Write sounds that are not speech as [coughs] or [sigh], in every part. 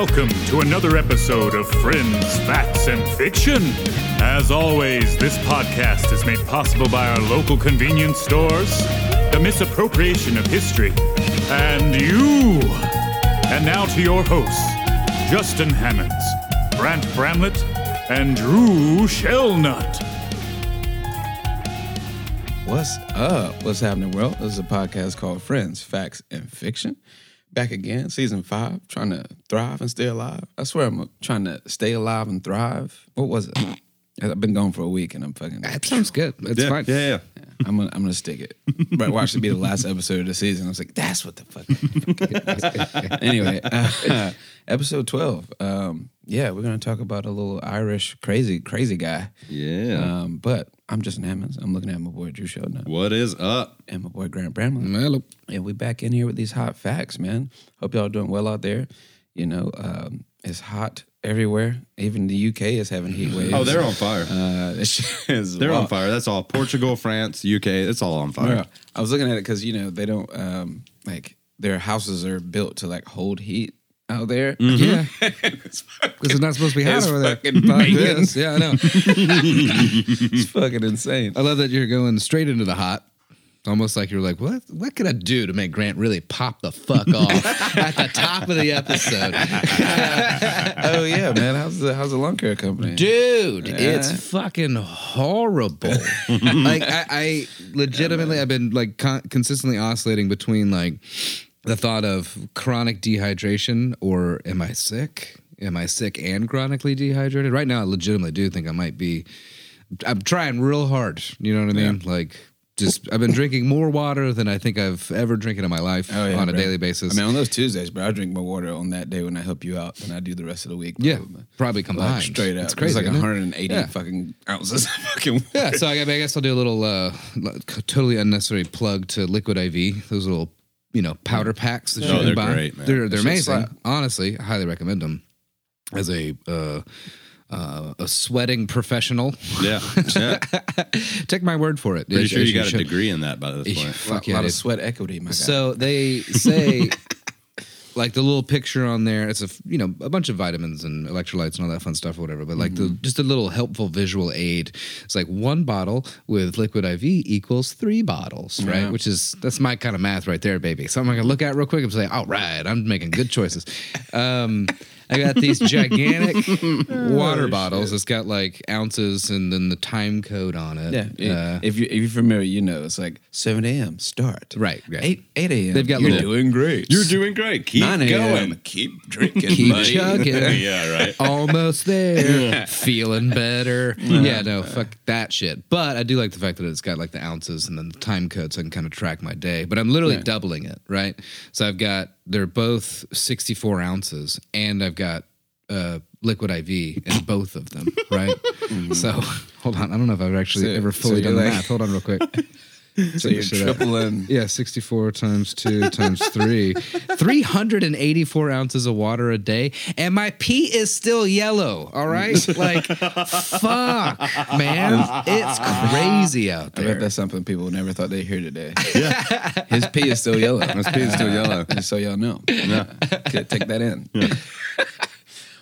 Welcome to another episode of Friends, Facts, and Fiction. As always, this podcast is made possible by our local convenience stores, the misappropriation of history, and you. And now to your hosts, Justin Hammonds, Brant Bramlett, and Drew Shellnut. What's up? What's happening, world? This is a podcast called Friends, Facts, and Fiction. Back again, season five, trying to thrive and stay alive. I swear I'm trying to stay alive and thrive. What was it? [clears throat] I've been gone for a week and I'm fucking. That sounds good. It's yeah, fine. Yeah, yeah. I'm gonna, I'm gonna stick it. But watch it be the last episode of the season. I was like, that's what the fuck. [laughs] anyway, uh, [laughs] episode 12. Um, yeah, we're gonna talk about a little Irish crazy, crazy guy. Yeah. Um, but I'm Justin Hammonds. I'm looking at my boy Drew Showden what is up? and my boy Grant Bramlett. Mellow. And we back in here with these hot facts, man. Hope y'all doing well out there. You know, um, it's hot everywhere. Even the UK is having heat waves. Oh, they're on fire. Uh, [laughs] is they're on fire. That's all. Portugal, France, UK. It's all on fire. Yeah. I was looking at it because you know they don't um, like their houses are built to like hold heat out there. Yeah. [laughs] it's fucking, Because it's not supposed to be hot It's over there. fucking Like banging. Yeah, I know. [laughs] it's fucking insane. I love that you're going straight into the hot. Almost like you're like, what? What could I do to make Grant really pop the fuck [laughs] off at the top of the episode, [laughs] oh yeah, man. How's the how's the lawn care company? dude? Yeah. It's fucking horrible. [laughs] like I, I legitimately, I've been like con- consistently oscillating between like the thought of chronic dehydration or am I sick? Am I sick and chronically dehydrated? Right now, I legitimately do think I might be. I'm trying real hard. You know what I mean? Like, just I've been drinking more water than I think I've ever drinking in my life Oh, yeah, on a bro. daily basis. I mean, on those Tuesdays, bro, I drink more water on that day when I help you out than I do the rest of the week. yeah, probably. probably Like, combined. straight up. It's crazy. It's like 180 Yeah. fucking ounces of fucking Yeah, so I guess, I guess I'll do a little uh, totally unnecessary plug to Liquid IV. Those little, you know, powder packs that Oh, you can they're buy. great, man. They're they're shit amazing. Honestly, I highly recommend them as a uh, uh, a sweating professional. Yeah. yeah. [laughs] Take my word for it. Pretty as- sure as you got a degree in that by this point. Fuck a yeah, lot of sweat equity, my guy. So they say, [laughs] like the little picture on there, it's a you know a bunch of vitamins and electrolytes and all that fun stuff or whatever. But like the just a little helpful visual aid. It's like one bottle with liquid IV equals three bottles, right? Yeah. Which is that's my kind of math right there, baby. Something I can look at real quick and say, all right, I'm making good choices. [laughs] Um, I got these gigantic [laughs] water bottles. It's got like ounces and then the time code on it. yeah, Uh, if you if you're familiar, you know it's like 7 a.m. start. Right, right. 8 8 a.m. They've got you're little- doing great. You're doing great. Keep 9 going. Keep drinking. Keep buddy. chugging. [laughs] yeah, right. almost there, feeling better. Yeah, no, fuck that shit. But I do like the fact that it's got like the ounces and then the time code, so I can kind of track my day. But I'm literally Right. doubling it, right? So I've got they're both 64 ounces, and I've got uh, liquid IV in [coughs] both of them, right? So hold on, I don't know if I've actually So- ever fully you're done the math. Hold on, real quick. [laughs] So you're triple tripling. [laughs] Yeah, 64 times 2 [laughs] times 3. 384 ounces of water a day. And my pee is still yellow. All right? [laughs] Like, fuck, man. It's crazy out there. I bet that's something people never thought they'd hear today. Yeah. His pee is still yellow. His pee is still yellow. Just so y'all know. Yeah. Take that in.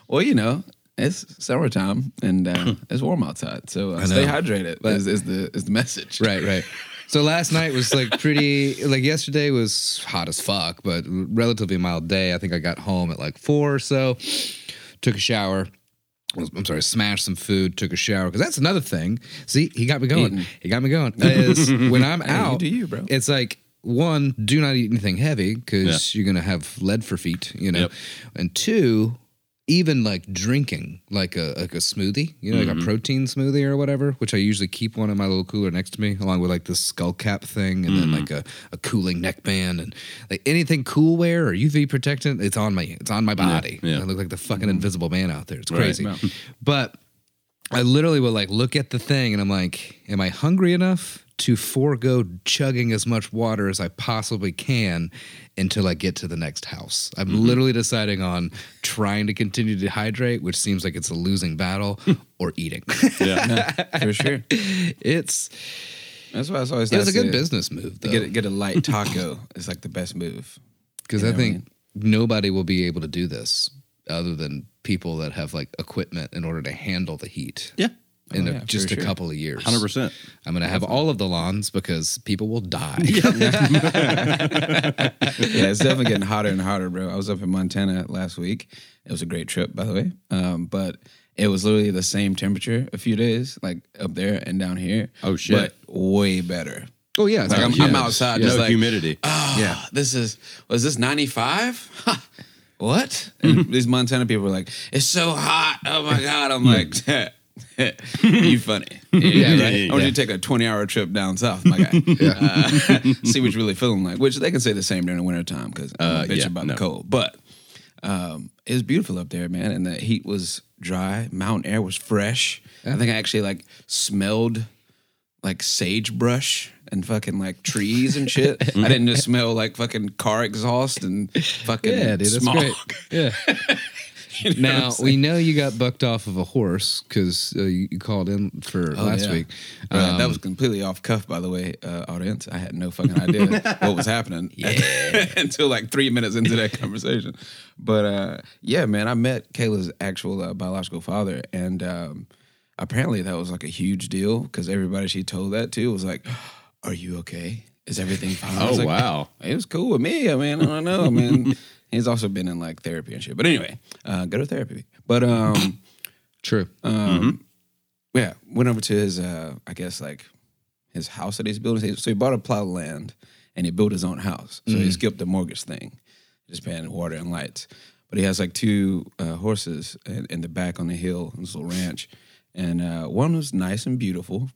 well, you know, it's summertime and uh, it's warm outside. So uh, stay hydrated is, is the is the message. Right, right. So last night was like pretty, like yesterday was hot as fuck, but relatively mild day. I think I got home at like four or so, took a shower. I'm sorry, smashed some food, took a shower. Because that's another thing. See, he got me going. Eating. He got me going. Is [laughs] when I'm Hey, you out, do you, bro. it's like, one, do not eat anything heavy because you're going to have lead for feet, you know? Yep. And two, even like drinking like a like a smoothie, you know, like a mm-hmm. protein smoothie or whatever, which I usually keep one in my little cooler next to me, along with like this skull cap thing, and then like mm-hmm. a, a cooling neckband and like anything cool wear or UV protectant, it's on me, it's on my body. yeah. I look like the fucking mm-hmm. invisible man out there. It's crazy, yeah. but I literally will like look at the thing and I'm like, am I hungry enough to forego chugging as much water as I possibly can until I get to the next house? I'm mm-hmm. literally deciding on trying to continue to hydrate, which seems like it's a losing battle, hmm. or eating. Yeah. For sure. [laughs] it's That's why I always it was a good business move though. get a, get a light [laughs] taco is like the best move. because I think mean? nobody will be able to do this other than people that have like equipment in order to handle the heat. Yeah. In Oh, a, just for a sure. couple of years. 100%. I'm going to have all of the lawns because people will die. [laughs] [laughs] yeah, it's definitely getting hotter and hotter, bro. I was up in Montana last week. It was a great trip, by the way. Um, but it was literally the same temperature a few days, like up there and down here. Oh, shit. But way better. Oh yeah, Like I'm. I'm outside, Yeah. just no like, humidity. oh, Yeah. this is was this 95? what? And [laughs] these Montana people were like, it's so hot. Oh my god. I'm like, [laughs] you funny. Yeah, right. I want you to take a 20 hour trip down south, my guy. [laughs] Uh, [laughs] see what you're really feeling like. Which they can say the same during the wintertime because Uh, bitch yeah, about no. the cold. But um, it was beautiful up there, man. And the heat was dry. Mountain air was fresh. I think I actually like smelled like sagebrush and fucking like trees and shit. I didn't just smell like fucking car exhaust and fucking Yeah, dude, that's smog. great. Yeah. You know now we know you got bucked off of a horse because uh, you, you called in for Oh, last yeah. week. Right, Um, that was completely off cuff, by the way, uh, audience. I had no fucking idea [laughs] what was happening [laughs] [laughs] until like three minutes into that conversation. But uh, yeah, man, I met Kayla's actual uh, biological father, and um, apparently that was like a huge deal because everybody she told that to was like, "Are you okay? Is everything fine?" I oh, was like, wow. it was cool with me. I mean, I don't know. I mean, [laughs] he's also been in like therapy and shit. But anyway, uh, go to therapy. But um, [coughs] true. um, yeah, went over to his, uh, I guess like his house that he's building. So he bought a plot of land and he built his own house. So he skipped the mortgage thing, just paying water and lights. But he has like two uh, horses in, in the back on the hill, in this little ranch, and uh, one was nice and beautiful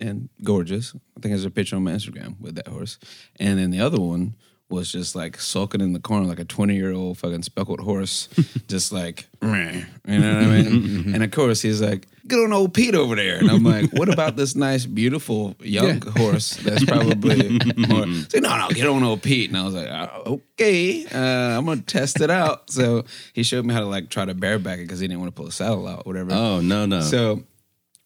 and gorgeous. I think there's a picture on my Instagram with that horse, and then the other one was just like sulking in the corner like a 20 year old fucking speckled horse, [laughs] just like, you know what I mean? [laughs] and of course, he's like, get on old Pete over there. And I'm like, what about this nice, beautiful young horse that's probably [laughs] more? Say, no, no, get on old Pete. And I was like, "Oh, okay, uh, I'm going to test it out. So he showed me how to like try to bareback it because he didn't want to pull a saddle out, or whatever. Oh, no, no. So,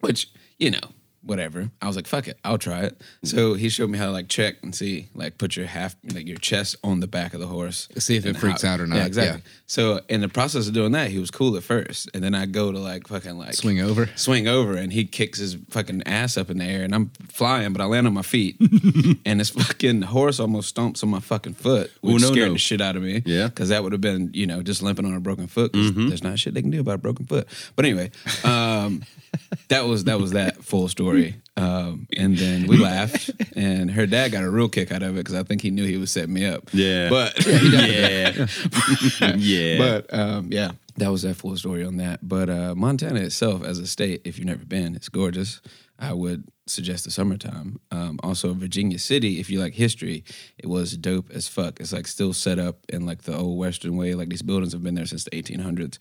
which you know, whatever. I was like, fuck it, I'll try it. So he showed me how to like check and see, like put your half, like your chest on the back of the horse, See if it freaks out or not, Yeah, exactly. yeah. So in the process of doing that, he was cool at first, and then I go to like fucking like Swing over. swing over, and he kicks his fucking ass up in the air, and I'm flying, but I land on my feet, [laughs] and this fucking horse almost stomps on my fucking foot, which Ooh, no, scared no. the shit out of me. Yeah. because that would have been you know just limping on a broken foot. 'cause There's not shit they can do about a broken foot. But anyway, um, that was that was that full story. [laughs] Um, and then we laughed, and her dad got a real kick out of it because I think he knew he was setting me up. Yeah. but [laughs] [laughs] yeah. yeah. but um, yeah, that was that full story on that. But uh, Montana itself, as a state, if you've never been, it's gorgeous. I would suggest the summertime. Um, also, Virginia City, if you like history, it was dope as fuck. It's like still set up in like the old Western way. Like these buildings have been there since the 1800s.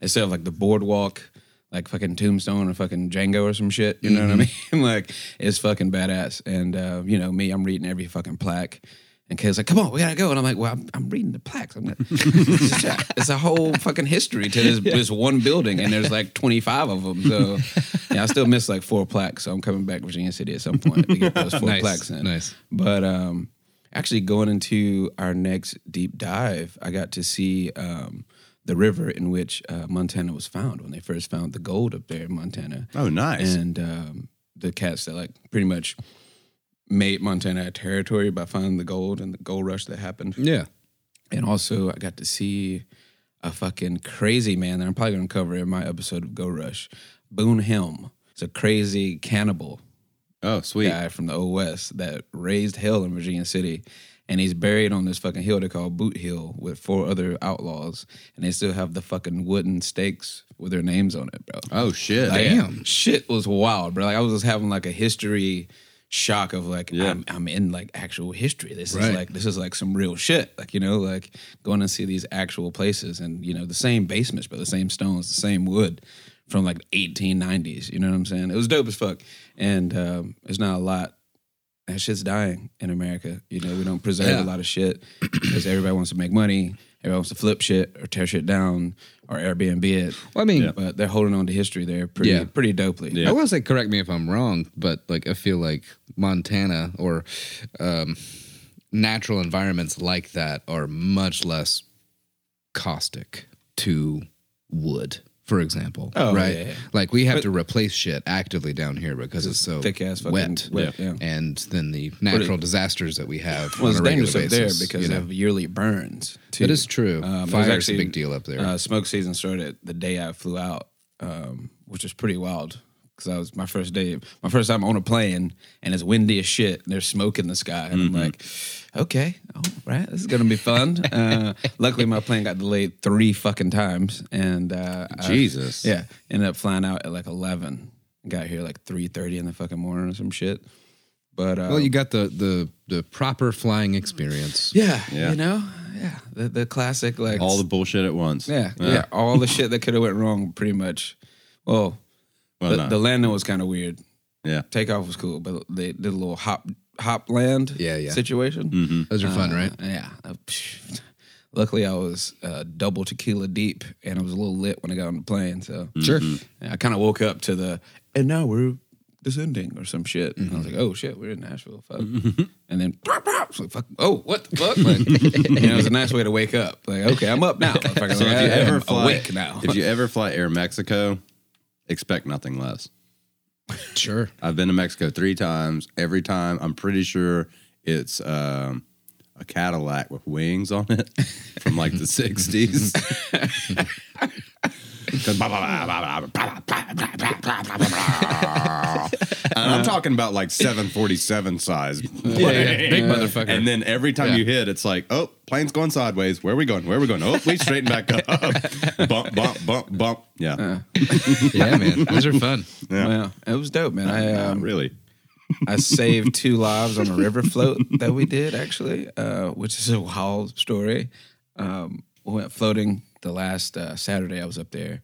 Instead of like the boardwalk, like fucking Tombstone or fucking Django or some shit. You know what I mean? [laughs] like it's fucking badass. And uh, you know me, I'm reading every fucking plaque. And Kay's like, "Come on, we gotta go." And I'm like, "Well, I'm, I'm reading the plaques. I'm not, [laughs] it's, a, whole fucking history to this, this one building, and there's like 25 of them. So, yeah, I still miss like four plaques. So I'm coming back to Virginia City at some point to get those four [laughs] Nice, plaques in. nice. But um, actually, going into our next deep dive, I got to see um, the river in which uh, Montana was found when they first found the gold up there in Montana oh, nice. and um, the cats that like pretty much made Montana a territory by finding the gold and the gold rush that happened. Yeah. And also, I got to see a fucking crazy man that I'm probably going to cover in my episode of Go Rush, Boone Helm. It's a crazy cannibal oh, sweet. guy from the Old West that raised hell in Virginia City. And he's buried on this fucking hill they call Boot Hill with four other outlaws. And they still have the fucking wooden stakes with their names on it, bro. Oh, shit. Like, Damn. shit was wild, bro. Like I was just having like a history shock of like Yeah. I'm, I'm in like actual history. This Right. is like this is like some real shit. Like you know, like going to see these actual places and you know the same basements, but the same stones, the same wood from like 1890s. You know what I'm saying? It was dope as fuck, and um, there's not a lot. That shit's dying in America. You know, we don't preserve Yeah. a lot of shit because everybody wants to make money. Everybody wants to flip shit or tear shit down or Airbnb it. Well, I mean, But they're holding on to history there pretty Yeah. pretty dopely. Yeah. I will say, correct me if I'm wrong, but like I feel like Montana or um, natural environments like that are much less caustic to wood, for example. Oh, right? yeah, yeah. Like we have to replace shit actively down here because it's so thick ass wet. wet, yeah. And then the natural disasters that we have Well, on it's a regular dangerous up there because you know? of yearly burns. Too. That is true. Um, Fire there's is a big deal up there. Uh, smoke season started the day I flew out, um, which was pretty wild because I was my first day, my first time on a plane, and it's windy as shit. And there's smoke in the sky, and Mm-hmm. I'm like, okay, all right, this is gonna be fun. [laughs] uh, luckily, my plane got delayed three fucking times, and uh, I- Jesus. yeah, ended up flying out at like eleven. Got here like three thirty in the fucking morning or some shit. But uh, well, you got the the the proper flying experience. yeah, Yeah. you know, yeah, the the classic like All the bullshit at once. yeah, yeah, all the shit that could have went wrong, pretty much. Well, Well, the, no. the landing was kind of weird. yeah. Takeoff was cool, but they did a little hop hop land Yeah, yeah. situation. Mm-hmm. Those are fun, Uh, right? Yeah. Uh, psh. Luckily, I was uh, double tequila deep, and I was a little lit when I got on the plane. So Sure. yeah, I kind of woke up to the, and now we're descending or some shit. And I was like, oh shit, we're in Nashville. Fuck. And then, I was like, fuck, oh, what the fuck? Like, you know, it was a nice way to wake up. Like, okay, I'm up now. [laughs] motherfucker. So Like, if you I am ever fly, awake now. if you ever fly Air Mexico, expect nothing less. Sure. I've been to Mexico three times. Every time, I'm pretty sure it's um, a Cadillac with wings on it [laughs] from like the '60s. and [laughs] [laughs] I'm talking about like 747 size. yeah. Big motherfucker. And then every time Yeah. you hit, it's like, oh, plane's going sideways. Where are we going? Where are we going? Oh, we straighten back up. [laughs] bump, bump, bump, bump. Yeah. [laughs] yeah, man. Those are fun. yeah. Well, it was dope, man. I Uh, um, really. I saved [laughs] two lives on a river float that we did actually, uh, which is a wild story. Um, we went floating the last uh, Saturday I was up there.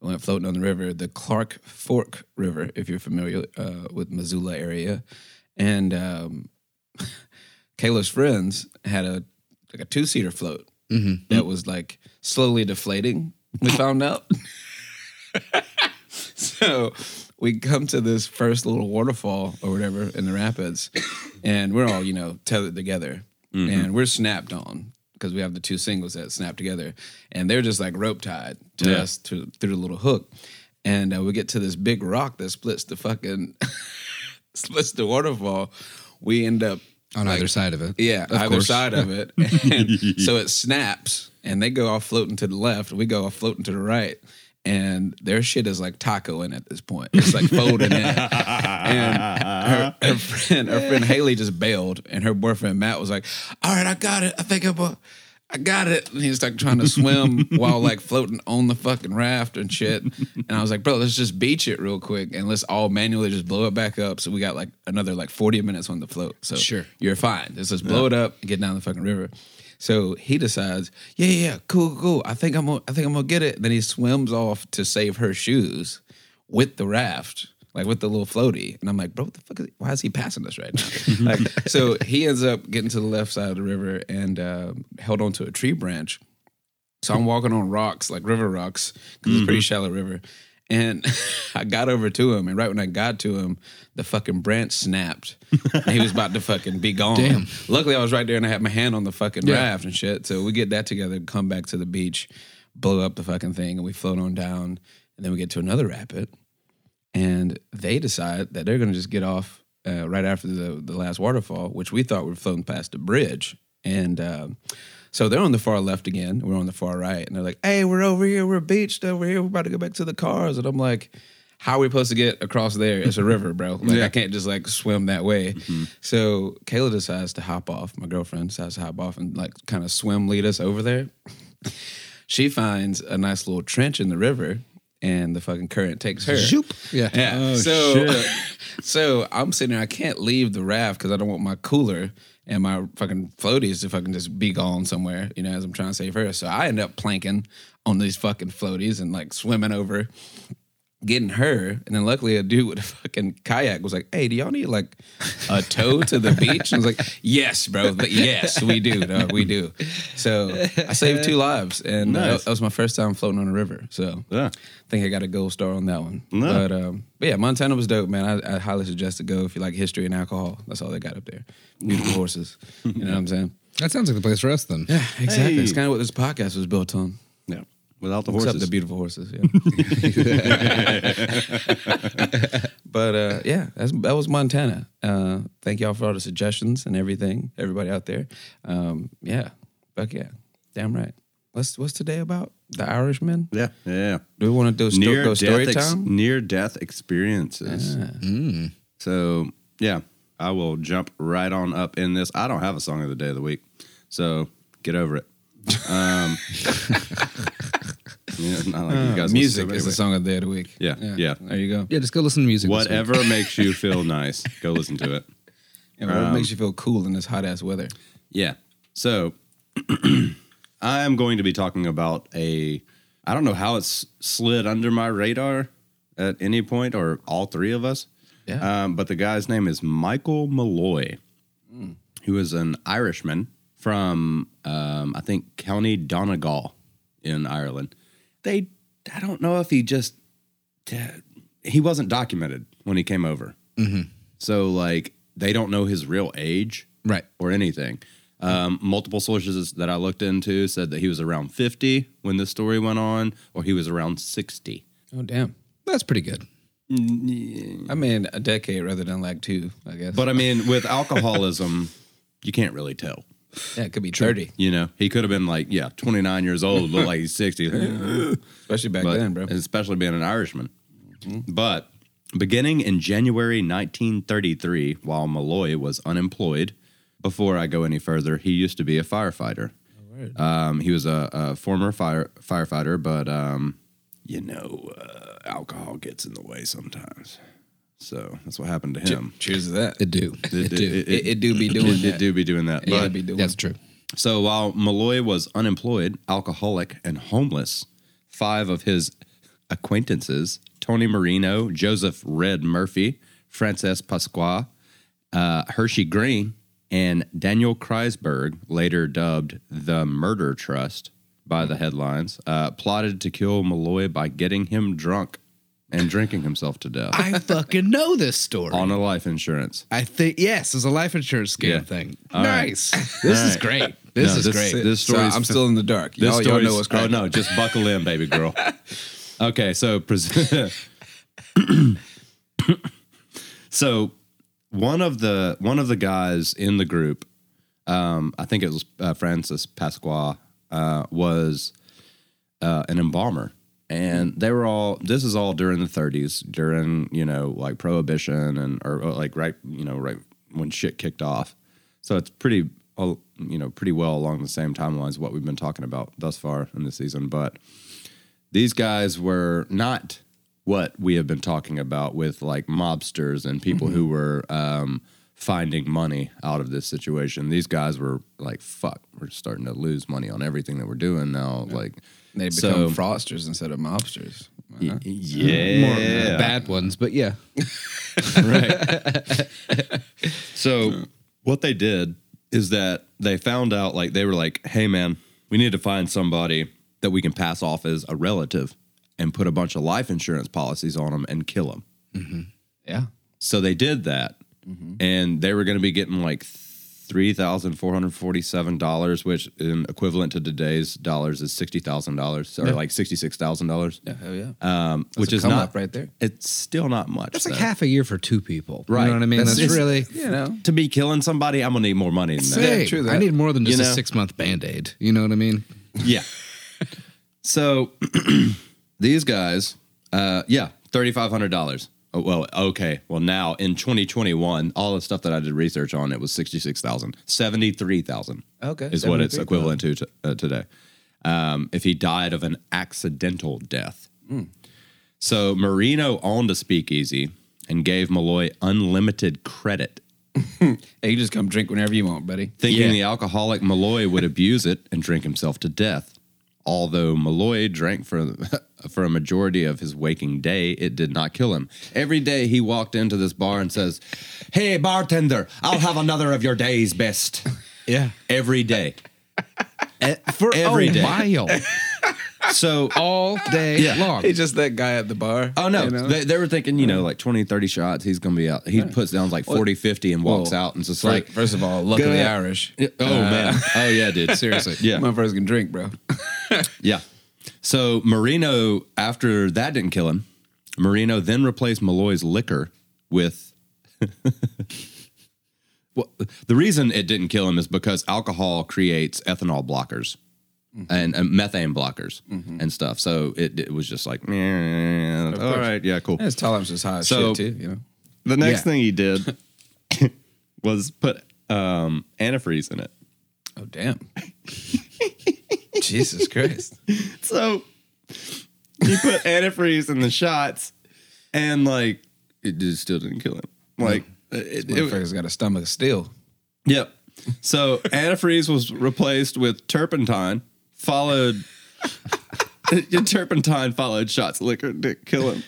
We went floating on the river, the Clark Fork River, if you're familiar uh, with Missoula area, and um, [laughs] Kayla's friends had a like a two seater float that was like slowly deflating. We [laughs] found out. [laughs] so we come to this first little waterfall or whatever in the rapids, and we're all you know tethered together, and we're snapped on because we have the two singles that snap together, and they're just like rope tied to Yeah. us to, through the little hook, and uh, we get to this big rock that splits the fucking [laughs] splits the waterfall. We end up On either side of it. yeah, Of either course. side of it. [laughs] And so it snaps and they go off floating to the left. We go off floating to the right. And their shit is like taco in at this point. It's like folding in. [laughs] And her, her friend, her friend Haley just bailed, and her boyfriend Matt was like, "All right, I got it. I think I'm a, I got it." And he's like trying to swim [laughs] while like floating on the fucking raft and shit. And I was like, "Bro, let's just beach it real quick and let's all manually just blow it back up." So we got like another like 40 minutes on the float. So Sure. you're fine. Let's just blow it up and get down the fucking river. So he decides, yeah, yeah, yeah, cool, cool. I think I'm gonna, I think I'm gonna get it. Then he swims off to save her shoes with the raft, like with the little floaty. And I'm like, bro, what the fuck is? Why is he passing us right now? [laughs] like, so he ends up getting to the left side of the river and uh, held onto a tree branch. So I'm walking on rocks, like river rocks, because it's a pretty shallow river. And [laughs] I got over to him, and right when I got to him, the fucking branch snapped. and he was about to fucking be gone. Damn. Luckily, I was right there and I had my hand on the fucking Yeah. raft and shit. So we get that together, come back to the beach, blow up the fucking thing, and we float on down. And then we get to another rapid, and they decide that they're going to just get off uh, right after the, the last waterfall, which we thought we were floating past the bridge. And um, so they're on the far left again. We're on the far right. And they're like, hey, we're over here. We're beached over here. We're about to go back to the cars. And I'm like, how are we supposed to get across there? It's a [laughs] river, bro. Like, I can't just like swim that way. Mm-hmm. So Kayla decides to hop off. My girlfriend decides to hop off and like kind of swim lead us over there. [laughs] she finds a nice little trench in the river and the fucking current takes her. Yeah. Yeah. so, oh, [laughs] so I'm sitting there. I can't leave the raft because I don't want my cooler and my fucking floaties to fucking just be gone somewhere. You know, as I'm trying to save her. So I end up planking on these fucking floaties and like swimming over, getting her. And then luckily, a dude with a fucking kayak was like, "Hey, do y'all need like a tow to the beach?" And I was like, "Yes, bro. But yes, we do. dog, we do." So I saved two lives, and uh, that was my first time floating on a river. So Yeah. I think I got a gold star on that one. No. But um, but yeah, Montana was dope, man. I, I highly suggest to go if you like history and alcohol. That's all they got up there. Beautiful horses. You know what I'm saying? That sounds like the place for us then. Yeah, exactly. It's kind of what this podcast was built on. Yeah. Without the Except horses. the beautiful horses, yeah. [laughs] but uh, yeah, that's, that was Montana. Uh, thank y'all for all the suggestions and everything, everybody out there. Um, yeah, fuck yeah, damn right. What's what's today about? The Irishman? yeah. Yeah. Do we want to do sto- Near go story death ex- time? near death experiences. So yeah, I will jump right on up in this. I don't have a song of the day of the week, so get over it. Um, [laughs] yeah, not like you guys listen to Music it is the song of the day of the week. Yeah, yeah. yeah. There you go. Yeah, just go listen to music. this week. Whatever [laughs] makes you feel nice, go listen to it. And what makes you feel cool in this hot ass weather? Yeah. So [clears throat] I am going to be talking about a I don't know how it's slid under my radar at any point or all three of us. Yeah. Um, but the guy's name is Michael Malloy, who is an Irishman from um, I think County Donegal in Ireland. They I don't know if he just he wasn't documented when he came over. So like they don't know his real age Right. or anything. Um, multiple sources that I looked into said that he was around 50 when this story went on, or he was around 60. Oh damn. That's pretty good. I mean, a decade rather than like two, I guess. But I mean, with alcoholism, you can't really tell. Yeah, it could be thirty, You know, he could have been like, yeah, 29 years old, look like he's 60. [laughs] especially back but, then, bro. Especially being an Irishman. But beginning in January 1933, while Malloy was unemployed, before I go any further, he used to be a firefighter. Um, he was a, a former fire firefighter, but um, you know, uh, alcohol gets in the way sometimes. So that's what happened to him. Cheers to that. It do. It, do. It, it do be doing Mm-hmm. It, that. do be doing that. But it be doing. That's true. so while Malloy was unemployed, alcoholic, and homeless, five of his acquaintances, Tony Marino, Joseph Red Murphy, Francis Pasqua, uh, Hershey Green, and Daniel Kriesberg, later dubbed the Murder Trust by the headlines, uh, plotted to kill Malloy by getting him drunk and drinking himself to death I fucking know this story. on a life insurance. I think yes, it's a life insurance scam Yeah. thing. All right. nice. This All is right. great. This No, is this- great. this So story's I'm still in the dark. This Y'all, y'all story's- know what's Oh no, just buckle in, baby girl. [laughs] Okay, so pres- [coughs] so one of the one of the guys in the group, um, I think it was uh, Francis Pasqua, uh, was uh, an embalmer, and they were all. This is all during the 30s, during you know like prohibition and or, like right you know right when shit kicked off. So it's pretty uh, you know pretty well along the same timelines what we've been talking about thus far in the season, but these guys were not what we have been talking about with like mobsters and people who were um, finding money out of this situation. These guys were like, "Fuck, we're starting to lose money on everything that we're doing now." Like, They so- become fraudsters instead of mobsters. Uh-huh. yeah, More uh, bad ones, but yeah. [laughs] right. [laughs] so what they did is that they found out like they were like, "Hey man, we need to find somebody that we can pass off as a relative and put a bunch of life insurance policies on them and kill them." Yeah. So they did that, and they were going to be getting like three thousand four hundred forty-seven dollars, which in equivalent to today's dollars is sixty thousand dollars, or like sixty-six thousand dollars, Yeah. Hell yeah. um, which a is come not up right there. It's still not much. That's like half a year for two people. Right. You know what I mean? That's- That's, really You know. to be killing somebody. I'm gonna need more money than that. Yeah, true that. I need more than just You a six month band aid. You know what I mean? [laughs] Yeah. so [clears throat] these guys, uh, yeah, thirty five hundred dollars. Oh, well, okay. Well, now in 2021, all the stuff that I did research on, it was 66,000. 73,000 Okay, is what it's equivalent to t- uh, today. Um, if he died of an accidental death. So Marino owned a speakeasy and gave Malloy unlimited credit, [laughs] Hey, you just come drink whenever you want, buddy. thinking Yeah. the alcoholic Malloy would abuse it and drink himself to death. Although Malloy drank for for a majority of his waking day, it did not kill him. Every day he walked into this bar and says, "Hey bartender, I'll have another of your day's best." [laughs] Yeah. Every day. Eh, for Every a day. while. [laughs] So all day Yeah. long. He's just that guy at the bar. Oh no, you know? they, they were thinking, you know, like 20, 30 shots. He's gonna be out. He puts down like 40, 50 and walks Well, out, and it's just like, first of all, luckily Good. Irish. oh man, uh, oh yeah, dude, [laughs] Seriously. yeah, My first can drink, bro. yeah. So Marino, after that didn't kill him, Marino then replaced Malloy's liquor with. [laughs] well, the reason it didn't kill him is because alcohol creates ethanol blockers. And, and methane blockers and stuff. So it, it was just like, "Meh, all course. right, yeah, cool. His tolerance is high as So- shit too. You know. The next Yeah. thing he did [laughs] was put um, antifreeze in it. Oh damn. [laughs] Jesus Christ. [laughs] So he put antifreeze in the shots, and like it just still didn't kill him. Like it, it, Motherfucker's got a stomach of steel. yep. So antifreeze was replaced with turpentine, followed [laughs] turpentine followed shots of liquor. Didn't kill him.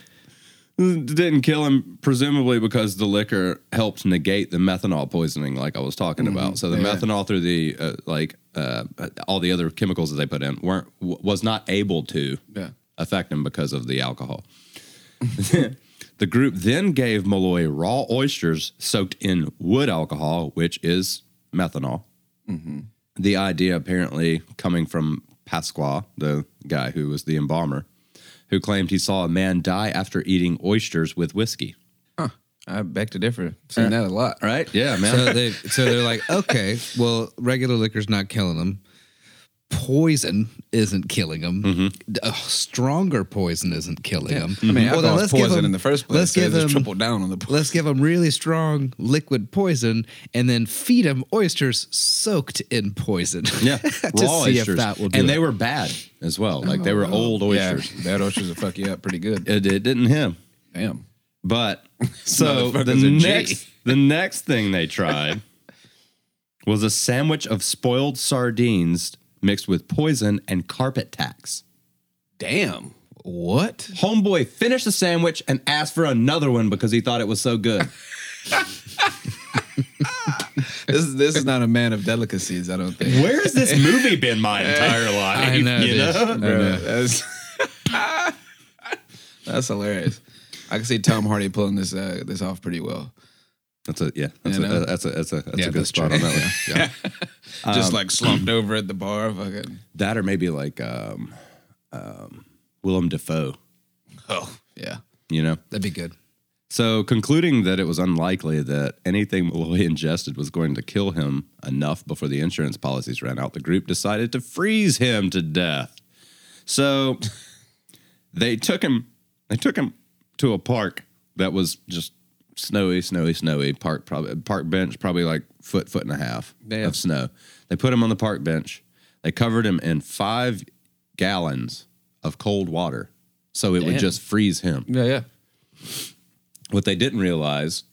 Didn't kill him, presumably because the liquor helped negate the methanol poisoning, like I was talking about. So the Yeah. methanol through the uh, like uh, all the other chemicals that they put in weren't w- was not able to Yeah. affect him because of the alcohol. [laughs] the group then gave Malloy raw oysters soaked in wood alcohol, which is methanol. The idea apparently coming from Pasqua, the guy who was the embalmer, who claimed he saw a man die after eating oysters with whiskey. I beg to differ. Seen that a lot. Right? Yeah, man. so [laughs] they so they're like, okay, well, regular liquor's not killing them. Poison isn't killing them. Mm-hmm. stronger poison isn't killing them. I mean, alcohol is poison in the first place. Let's so give just them triple down on the poison. Let's give them really strong liquid poison and then feed them oysters soaked in poison. [laughs] yeah, [laughs] to raw see oysters. if that will do and it. they were bad as well. Like they were old oysters. Yeah, that oysters will fuck you up pretty good. It, it didn't him. Damn. But [laughs] so the Motherfucker's a G. next the next thing they tried [laughs] was a sandwich of spoiled sardines mixed with poison and carpet tacks. Damn. What? Homeboy finished the sandwich and asked for another one because he thought it was so good. [laughs] This is this is not a man of delicacies. I don't think. Where has this movie been my entire life? I know, you dude. know? I Bro, know. that's that's hilarious. I can see Tom Hardy pulling this uh, this off pretty well. That's a yeah. That's You a know? that's a that's a that's Yeah, a good that's spot true. on that one. [laughs] Yeah. Um, [laughs] Just like slumped over at the bar. Fucking. That or maybe like um, um, Willem Dafoe. Oh yeah. You know. That'd be good. So, concluding that it was unlikely that anything Malloy ingested was going to kill him enough before the insurance policies ran out, the group decided to freeze him to death. So, [laughs] they took him. They took him to a park that was just snowy, snowy, snowy. Park probably park bench, probably like foot, foot and a half Damn. of snow. They put him on the park bench. They covered him in five gallons of cold water, so it would just freeze him. Yeah, yeah. What they didn't realize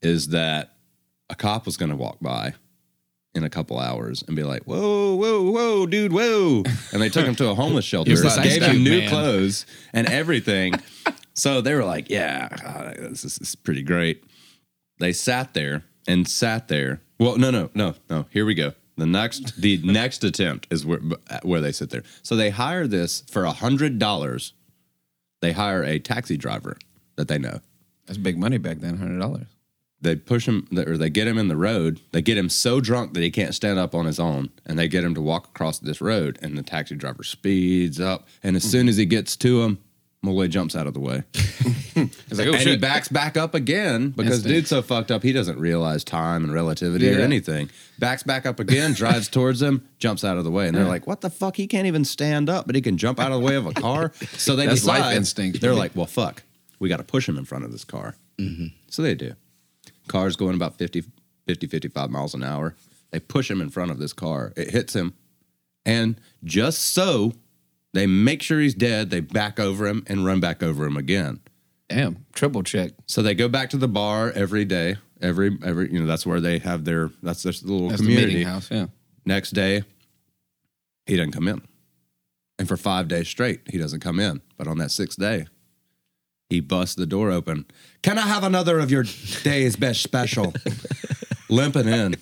is that a cop was going to walk by in a couple hours and be like, "Whoa, whoa, whoa, dude, whoa!" And they took him to a homeless [laughs] shelter, gave him new man. clothes and everything. [laughs] so they were like, "Yeah, God, this is, this is pretty great." They sat there and sat there. Well, no, no, no, no. Here we go. The next, the [laughs] next attempt is where where they sit there. So they hire this for a hundred dollars. They hire a taxi driver that they know That's big money back then. Hundred dollars. they push him or they get him in the road. They get him so drunk that he can't stand up on his own, and they get him to walk across this road. And the taxi driver speeds up, and as hmm. soon as he gets to him, Malloy jumps out of the way, [laughs] It's like, oh and he backs back up again because Instinct. dude's so fucked up he doesn't realize time and relativity or yeah. anything. Backs back up again, [laughs] drives towards him, jumps out of the way, and they're like, "What the fuck? He can't even stand up, but he can jump out of the way of a car." [laughs] So they That's life decide, instinct, They're baby. like, "Well, fuck, we got to push him in front of this car." Mm-hmm. So they do. Car's going about 50, 50, 55 miles an hour. They push him in front of this car. It hits him. And just so they make sure he's dead, they back over him and run back over him again. Damn. Triple check. So they go back to the bar every day. Every every you know that's where they have their that's their little That's community. meeting house. Yeah. Next day, he doesn't come in. And for five days straight, he doesn't come in. But on that sixth day, he busts the door open. Can I have another of your day's best special? [laughs] Limping in.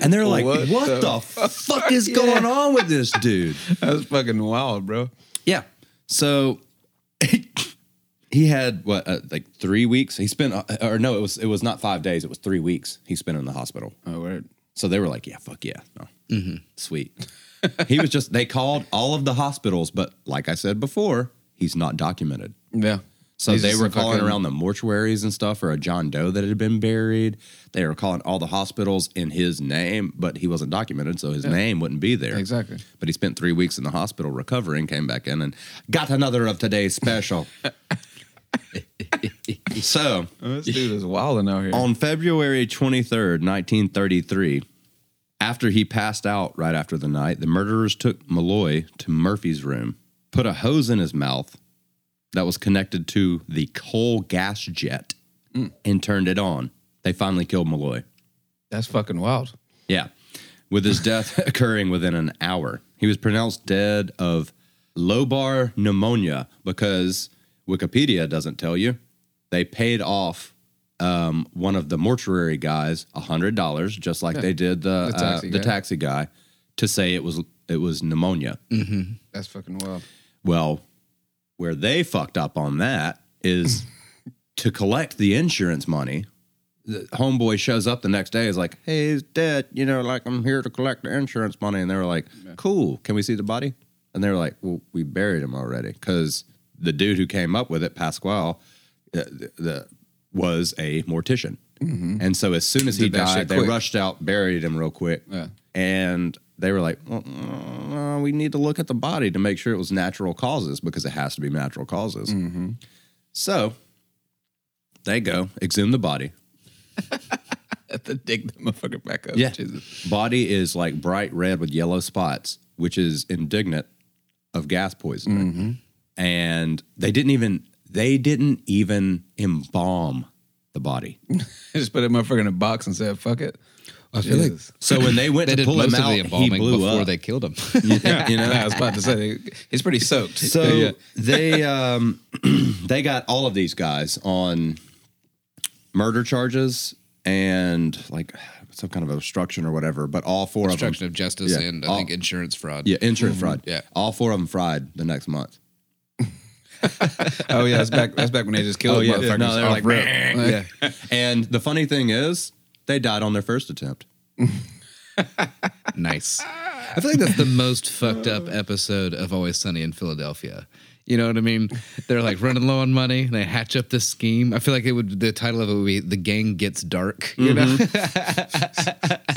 And they're like, what, What the, the fuck is going on with this dude? [laughs] That's fucking wild, bro. Yeah. So [laughs] he had what uh, like three weeks. He spent, uh, or no, it was it was not five days. It was three weeks. He spent in the hospital. Oh, word. So they were like, "Yeah, fuck yeah, no, sweet." [laughs] he was just. They called all of the hospitals, but like I said before, he's not documented. Yeah. So He's they were calling around the mortuaries and stuff for a John Doe that had been buried. They were calling all the hospitals in his name, but he wasn't documented, so his name wouldn't be there. Exactly. But he spent three weeks in the hospital recovering, came back in, and got another of today's special. [laughs] so this dude is wilding out here. on February 23rd, 1933, after he passed out right after the night, the murderers took Malloy to Murphy's room, put a hose in his mouth that was connected to the coal gas jet, and turned it on. They finally killed Malloy. That's fucking wild. Yeah. With his death [laughs] occurring within an hour. He was pronounced dead of lobar pneumonia because Wikipedia doesn't tell you. They paid off um, one of the mortuary guys $100, just like they did the, The uh, taxi the guy. taxi guy, to say it was it was pneumonia. That's fucking wild. Well, where they fucked up on that is [laughs] to collect the insurance money. The homeboy shows up the next day is like, "Hey, he's dead. You know, like I'm here to collect the insurance money." And they were like, "Cool. Can we see the body?" And they were like, "Well, we buried him already because the dude who came up with it, Pasquale, uh, the, the was a mortician." And so as soon as he died, they quick. rushed out, buried him real quick, Yeah. and they were like, well, uh, we need to look at the body to make sure it was natural causes because it has to be natural causes. Mm-hmm. So they go, exhume the body. Have [laughs] to dig the motherfucker back up. Yeah. Jesus. Body is like bright red with yellow spots, which is indignant of gas poisoning. Mm-hmm. And they didn't even they didn't even embalm the body. [laughs] Just put that motherfucker in a box and said, fuck it. I feel like So when they went they to did pull him most of out, the he embalming blew before up. they killed him. [laughs] Yeah, you know, I was about to say he's pretty soaked. So Yeah. they um, [clears throat] they got all of these guys on murder charges and like some kind of obstruction or whatever. But all four Obstruction of of them, justice Yeah. and I All- think insurance fraud. yeah, insurance fraud. Yeah. all four of them fried the next month. [laughs] oh yeah, that's back. That's back when they just killed Oh, yeah. motherfuckers. No, they're off like. Yeah. And the funny thing is, they died on their first attempt. [laughs] Nice. I feel like that's the most fucked up episode of Always Sunny in Philadelphia. You know what I mean? They're like running low on money. And they hatch up this scheme. I feel like it would. The title of it would be "The Gang Gets Dark." You know, mm-hmm.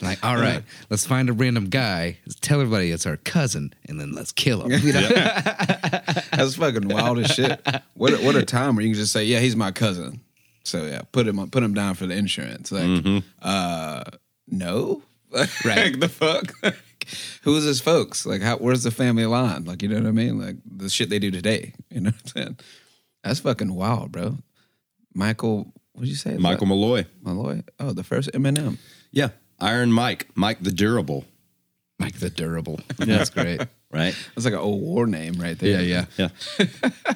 [laughs] like all right, let's find a random guy, tell everybody it's our cousin, and then let's kill him. You [laughs] know? That's fucking wild as shit. What a, what a time where you can just say, yeah, he's my cousin. So yeah, put him put him down for the insurance. Like, uh, no, [laughs] Right. Like, the fuck. Who's his folks? Like, how? Where's the family line? Like, you know what I mean? Like the shit they do today. [laughs] You know what I'm saying? That's fucking wild, bro. Michael, what did you say? Michael Malloy. Malloy. Oh, the first Eminem. Yeah, Iron Mike, Mike the Durable. Mike the Durable. [laughs] That's great. Right. That's like an old war name right there. Yeah, yeah. Yeah.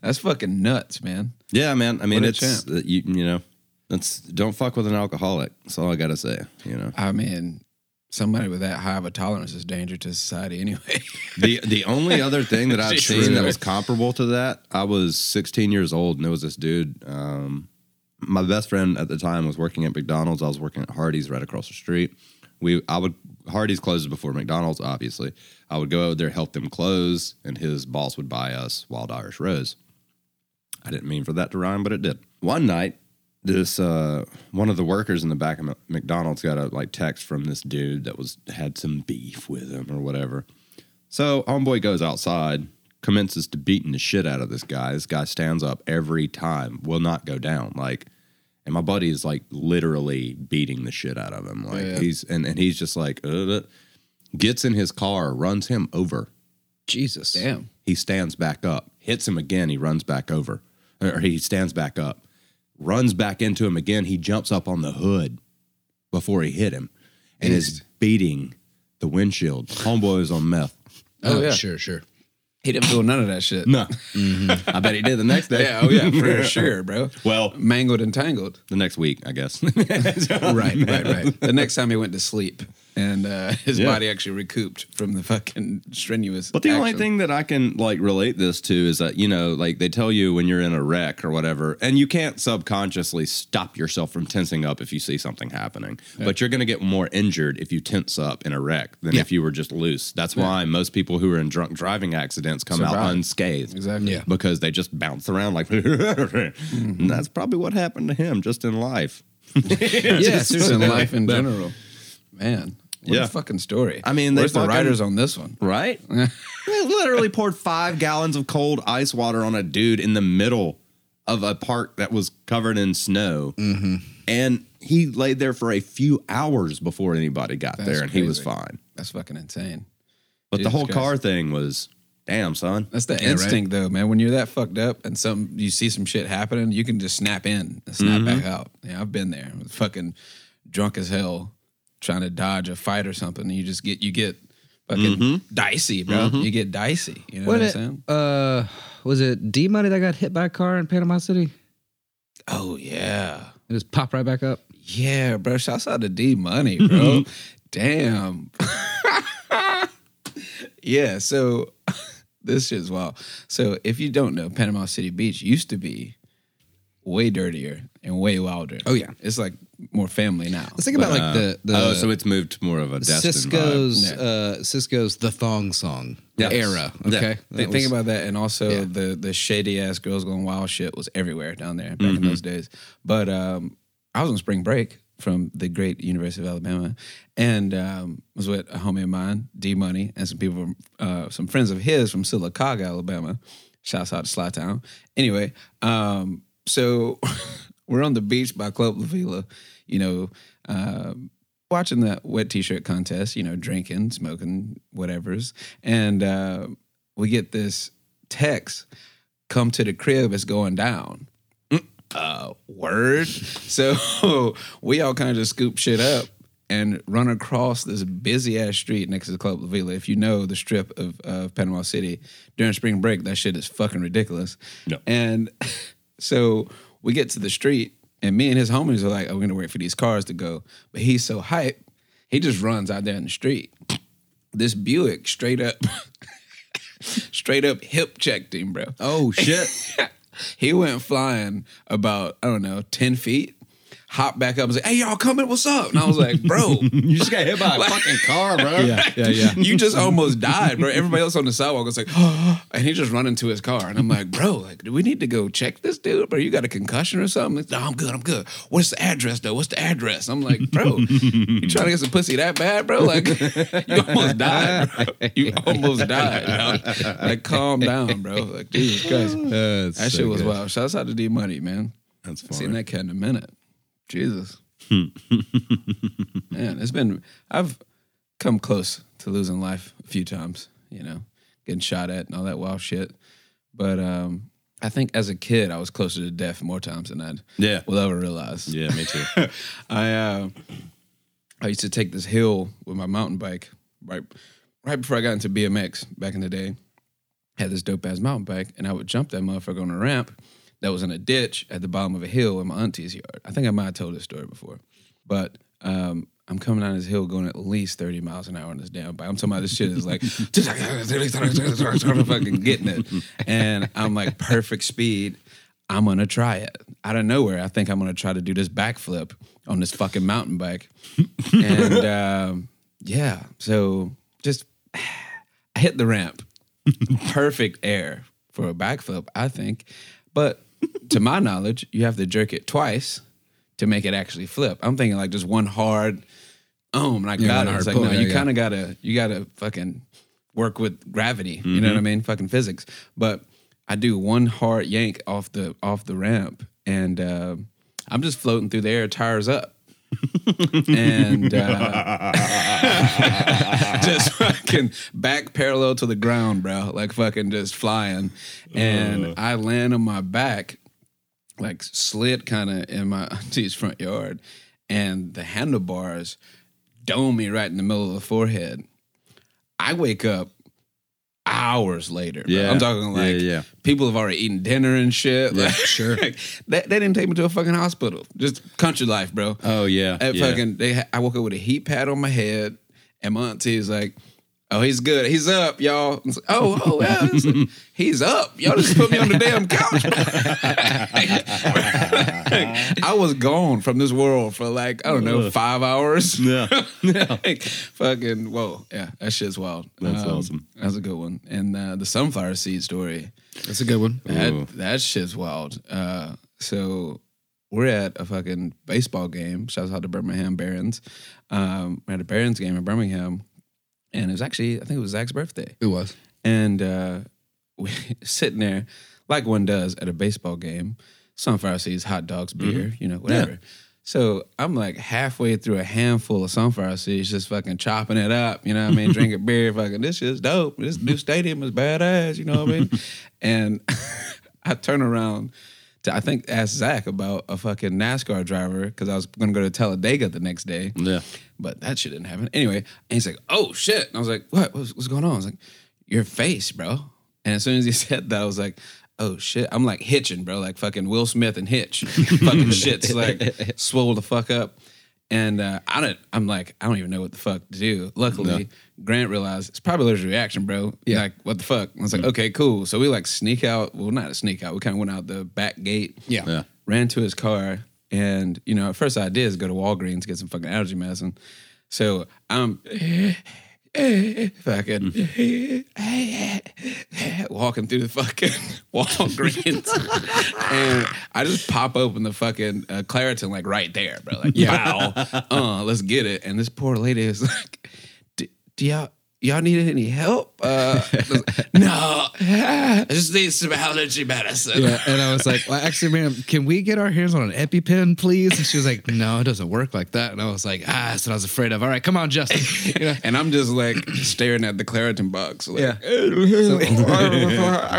That's fucking nuts, man. Yeah, man. I mean, What a it's champ. you. You know, that's don't fuck with an alcoholic. That's all I gotta say. You know. I mean, somebody with that high of a tolerance is danger to society anyway. [laughs] The the only other thing that I've [laughs] Jesus. seen that was comparable to that, I was 16 years old, and there was this dude. Um, my best friend at the time was working at McDonald's. I was working at Hardee's right across the street. We I would Hardee's closes before McDonald's, obviously. I would go over there, help them close, and his boss would buy us Wild Irish Rose. I didn't mean for that to rhyme, but it did. One night, this uh, one of the workers in the back of McDonald's got a like text from this dude that was had some beef with him or whatever. So homeboy goes outside, commences to beating the shit out of this guy. This guy stands up every time, will not go down. Like, and my buddy is like literally beating the shit out of him. Like Yeah. he's and and he's just like uh, gets in his car, runs him over. Jesus. Damn. He stands back up, hits him again. He runs back over, or he stands back up, runs back into him again. He jumps up on the hood before he hit him, and is beating the windshield. Homeboy is on meth. Oh, Oh, yeah. sure, sure. He didn't feel none of that shit. No, mm-hmm. I bet he did the next day. Yeah, oh yeah, for sure, bro. Well, Mangled and tangled. the next week, I guess. [laughs] Right, right, right. The next time he went to sleep. And uh, [laughs] his Yeah. body actually recouped from the fucking strenuous. But the only thing that I can like relate this to is that you know, like they tell you when you're in a wreck or whatever, and you can't subconsciously stop yourself from tensing up if you see something happening. But you're going to get more injured if you tense up in a wreck than if you were just loose. That's why most people who are in drunk driving accidents come out unscathed. Exactly. Yeah. Because they just bounce around like, and [laughs] that's probably what happened to him just in life. [laughs] yeah, just in life in general. Man, what Yeah. a fucking story. I mean, they where's the writers on this one? Right? [laughs] they literally poured five gallons of cold ice water on a dude in the middle of a park that was covered in snow. Mm-hmm. And he laid there for a few hours before anybody got That's there and he was fine. That's fucking insane. But Jesus the whole Christ. car thing was, damn, son. That's the Yeah, right. instinct, though, man. When you're that fucked up and some you see some shit happening, you can just snap in and snap Mm-hmm. back out. Yeah, I've been there. Fucking drunk as hell, trying to dodge a fight or something. And you just get you get fucking Mm-hmm. dicey, bro. You get dicey. You know what, What I'm it, saying? uh, was it D Money that got hit by a car in Panama City? Oh yeah, It just popped right back up. yeah, bro. Shouts out to D Money, bro. Damn. yeah. So [laughs] this shit's wild. So if you don't know, Panama City Beach used to be way dirtier and way wilder. Oh, yeah. it's like more family now. Let's think about But, like the the oh, so it's moved to more of a Destin Sisqó's vibe. uh, Sisqó's the thong song Yes. era. Yeah. Okay, Th- think about that, and also Yeah. the the shady ass girls going wild shit was everywhere down there back Mm-hmm. in those days. But um, I was on spring break from the great University of Alabama, and um, was with a homie of mine, D Money, and some people, from, uh, some friends of his from Sylacauga, Alabama. Shouts out to Sly Town. Anyway, um, so [laughs] we're on the beach by Club La Vela, you know. Um, watching that wet t-shirt contest, you know, drinking, smoking, whatever's, and uh, we get this text come to the crib it's going down uh word [laughs] so [laughs] we all kind of just scoop shit up and run across this busy ass street next to the club La Vela. If you know the strip of, of Panama City during spring break, that shit is fucking ridiculous. Yep. And [laughs] so we get to the street, and me and his homies are like, "Oh, we're gonna wait for these cars to go." But he's so hype, he just runs out there in the street. This Buick straight up, [laughs] straight up hip checked him, bro. Oh, shit. [laughs] He went flying about I don't know ten feet, hopped back up and said, "Hey, y'all coming? What's up?" And I was like, "Bro." [laughs] you just got hit by a Like- fucking car, bro. [laughs] yeah, yeah, yeah. You just almost died, bro. Everybody else on the sidewalk was like, [gasps] and he just run into his car. And I'm like, bro, like, do we need to go check this dude? Bro, you got a concussion or something? He's, no, I'm good, I'm good. What's the address though? What's the address? I'm like, bro, [laughs] you trying to get some pussy that bad, bro? Like, you almost died, bro. You almost died. Bro. Like, calm down, bro. Like, Jesus Christ. That's That so shit was good. wild. Shouts out to D Money, man. That's Seen funny. that cat in a minute. Jesus. [laughs] Man, it's been I've come close to losing life a few times, you know, getting shot at and all that wild shit. But um I think as a kid I was closer to death more times than I'd Yeah. will ever realize. Yeah, me too. [laughs] I uh, I used to take this hill with my mountain bike right right before I got into BMX back in the day. Had this dope ass mountain bike, and I would jump that motherfucker on a ramp that was in a ditch at the bottom of a hill in my auntie's yard. I think I might have told this story before, but um, I'm coming down this hill going at least 30 miles an hour on this damn bike. I'm talking about this shit is like [laughs] [laughs] fucking getting it, and I'm like perfect speed. I'm gonna try it out of nowhere. I think I'm gonna try to do this backflip on this fucking mountain bike, and [laughs] um, yeah, so just [sighs] I hit the ramp, perfect air for a backflip, I think. But to my knowledge, you have to jerk it twice to make it actually flip. I'm thinking like just one hard, um, and I Yeah, got it. It's like pull, no, yeah, you yeah. kind of gotta, you gotta fucking work with gravity. You know what I mean? Fucking physics. But I do one hard yank off the off the ramp, and uh, I'm just floating through the air, tires up. And uh, [laughs] just fucking back parallel to the ground, bro. Like fucking just flying. And I land on my back, like slid kind of in my [laughs] auntie's front yard. And the handlebars dome me right in the middle of the forehead. I wake up hours later. bro. Yeah. I'm talking like Yeah, yeah. people have already eaten dinner and shit. Yeah, Like, [laughs] sure. they, they didn't take me to a fucking hospital. Just country life, bro. Oh yeah. Yeah. fucking they I woke up with a heat pad on my head, And my auntie's like, oh, he's good. He's up, y'all. Like, oh, oh, yeah. Like, [laughs] he's up. Y'all just put me on the damn couch. [laughs] [laughs] I was gone from this world for like, I don't know, five hours. Yeah. like, fucking, whoa. Yeah, that shit's wild. That's awesome. That's a good one. And uh, the sunflower seed story. That's a good one. Ooh. That that shit's wild. Uh, so we're at a fucking baseball game. Shouts out to Birmingham Barons. Um, we're at a Barons game in Birmingham, and it was actually I think it was Zach's birthday. It was. And uh, we [laughs] sitting there like one does at a baseball game. Sunflower seeds, hot dogs, beer, you know, whatever. So I'm like halfway through a handful of sunflower seeds, just fucking chopping it up. You know what I mean? [laughs] Drinking beer, fucking this is dope. This new stadium is badass. You know what I mean? [laughs] and I turn around I think ask Zach about a fucking NASCAR driver because I was gonna go to Talladega the next day. Yeah. But that shit didn't happen. Anyway, and he's like, "Oh shit!" And I was like, "What? What's, what's going on?" I was like, "Your face, bro." And as soon as he [laughs] said that, I was like, "Oh shit!" I'm like hitching, bro, like fucking Will Smith and Hitch. [laughs] fucking shit's like [laughs] swole the fuck up. And uh, I don't. I'm like, I don't even know what the fuck to do. Luckily, Grant realized it's probably allergic reaction, bro. Yeah. Like, what the fuck? I was like, okay, cool. So we like sneak out. Well, not a sneak out. We kind of went out the back gate Yeah. Yeah. ran to his car, and you know, first idea is go to Walgreens get some fucking allergy medicine. So I'm fucking [laughs] walking through the fucking [laughs] Walgreens, [laughs] and I just pop open the fucking uh, Claritin like right there, bro. Like, wow, uh, let's get it. And this poor lady is like, "Do do y'all?" Y'all need any help? Uh, [laughs] no, I just need some allergy medicine. Yeah, and I was like, well, actually, ma'am, can we get our hands on an EpiPen, please? And she was like, no, it doesn't work like that. And I was like, ah, that's what I was afraid of. All right, come on, Justin. You know? [laughs] And I'm just like staring at the Claritin box. Like, Yeah. [laughs]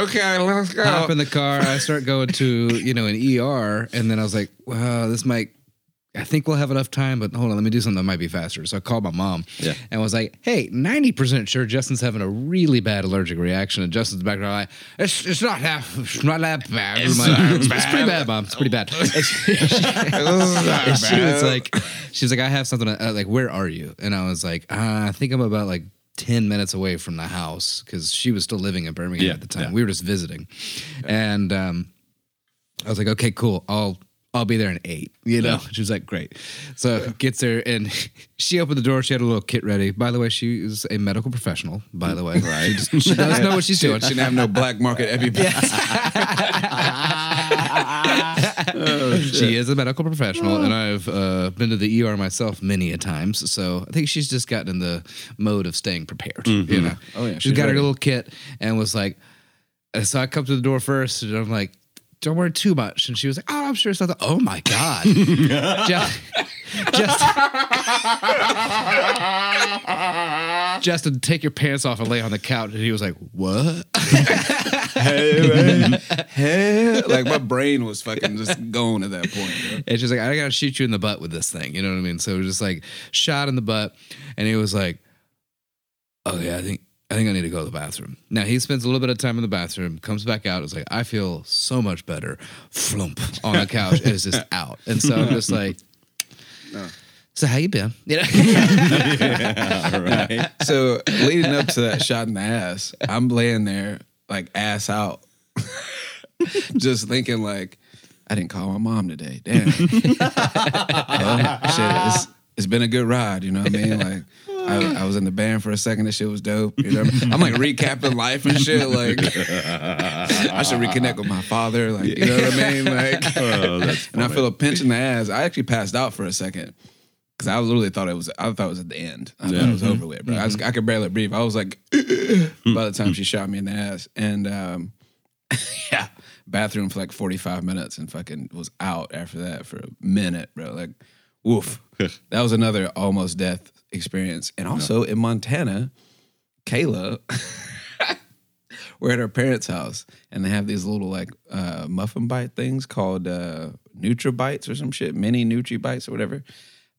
okay, let's go. Hop in the car. I start going to, you know, an ER. And then I was like, wow, this might, I think we'll have enough time, but hold on, let me do something that might be faster. So I called my mom Yeah. and was like, hey, 90% sure Justin's having a really bad allergic reaction. And Justin's back there like, it's, it's not that, it's not that bad. It's like, it's bad." pretty bad, mom. It's pretty bad. And she, [laughs] and she was like, she's like, I have something, uh, like, where are you? And I was like, uh, I think I'm about like 10 minutes away from the house because she was still living in Birmingham Yeah, at the time. yeah. We were just visiting. And um, I was like, okay, cool. I'll I'll be there in eight. You know, she was like, great. So gets there and [laughs] she opened the door. She had a little kit ready. By the way, she is a medical professional. By the way, right? She, just- she does know what she's doing. She didn't have no black market EpiPen. [laughs] she is a medical professional, and I've uh, been to the ER myself many a times. So I think she's just gotten in the mode of staying prepared. You know, Oh, yeah, she's she's got her little kit and was like, uh, so I come to the door first, and I'm like. Don't worry too much. And she was like, Oh, I'm sure. So I thought, Oh my God. [laughs] just, just, Justin, take your pants off and lay on the couch. And he was like, What? [laughs] Hey. Like my brain was fucking just going at that point. Bro. And she's like, I gotta shoot you in the butt with this thing. You know what I mean? So it was just like shot in the butt. And he was like, Oh yeah, I think I think I need to go to the bathroom. Now he spends a little bit of time in the bathroom, comes back out, is like, I feel so much better. Flump on the couch. and it's just [laughs] out. And so I'm just like, So how you been? [laughs] You know? right. So leading up to that shot in the ass, I'm laying there like ass out, [laughs] just thinking like, I didn't call my mom today. Damn. Well, shit, it's, it's been a good ride. You know what I mean? Like. I, [laughs] I was in the band for a second. That shit was dope. You know? I'm like recapping life and shit. Like, I should reconnect with my father. Like, you know what I mean? Like, [laughs] Oh, and I feel a pinch in the ass. I actually passed out for a second because I literally thought it was. I thought it was at the end. I thought it was over with, bro. I, was, I could barely breathe. I was like, by the time she shot me in the ass, and um, [laughs] yeah, bathroom for like forty five minutes, and fucking was out after that for a minute, bro. Like, woof. that was another almost death experience, and also in Montana, Kayla. [laughs] We're at our parents' house, and they have these little like uh, muffin bite things called uh, NutriBites or some shit, mini Nutri Bites or whatever.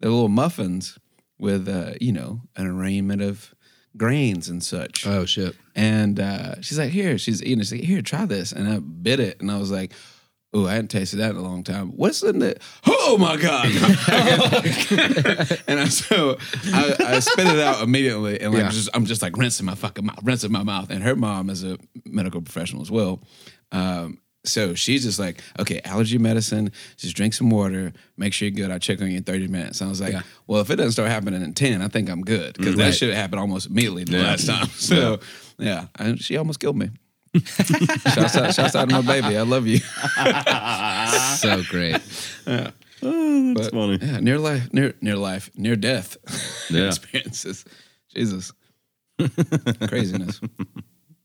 They're little muffins with uh, you know an arraignment of grains and such. oh shit. And uh, she's like, "Here," she's eating. She's like, "Here, try this." And I bit it, and I was like, Oh, I hadn't tasted that in a long time. What's in it? Oh my god! [laughs] and I, so I, I spit it out immediately, and like Yeah. just, I'm just like rinsing my fucking mouth, rinsing my mouth. And her mom is a medical professional as well. Um, so she's just like, okay, allergy medicine. Just drink some water. Make sure you're good. I'll check on you in 30 minutes. And I was like, well, if it doesn't start happening in 10, I think I'm good because that should have happened almost immediately the last time. [laughs] So yeah, and she almost killed me. [laughs] shouts out, shouts out to my baby. I love you. [laughs] so great. But, funny. Yeah, near life, near near life, near death Yeah. [laughs] experiences. Jesus, craziness.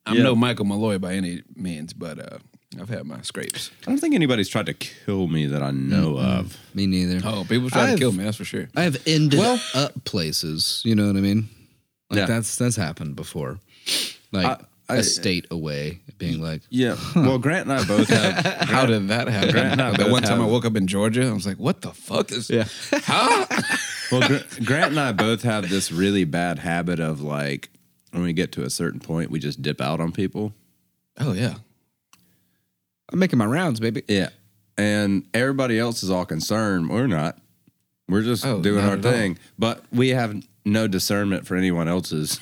I'm Yeah. no Michael Malloy by any means, but uh, I've had my scrapes. I don't think anybody's tried to kill me that I know of. Me neither. Oh, people try to I've- kill me. That's for sure. I have ended up places. You know what I mean? Like Yeah. that's that's happened before. Like I- I- a state away, being like, Yeah. Well, Grant and I both [laughs] have. How did that happen? Grant and I that one time I woke up in Georgia, I was like, "What the fuck is? Yeah. [laughs] Huh? [laughs] Well, Gra- Grant and I both have this really bad habit of like when we get to a certain point, we just dip out on people. oh yeah. I'm making my rounds, baby. Yeah. And everybody else is all concerned. We're not. We're just Oh, doing not our at all. thing. But we have no discernment for anyone else's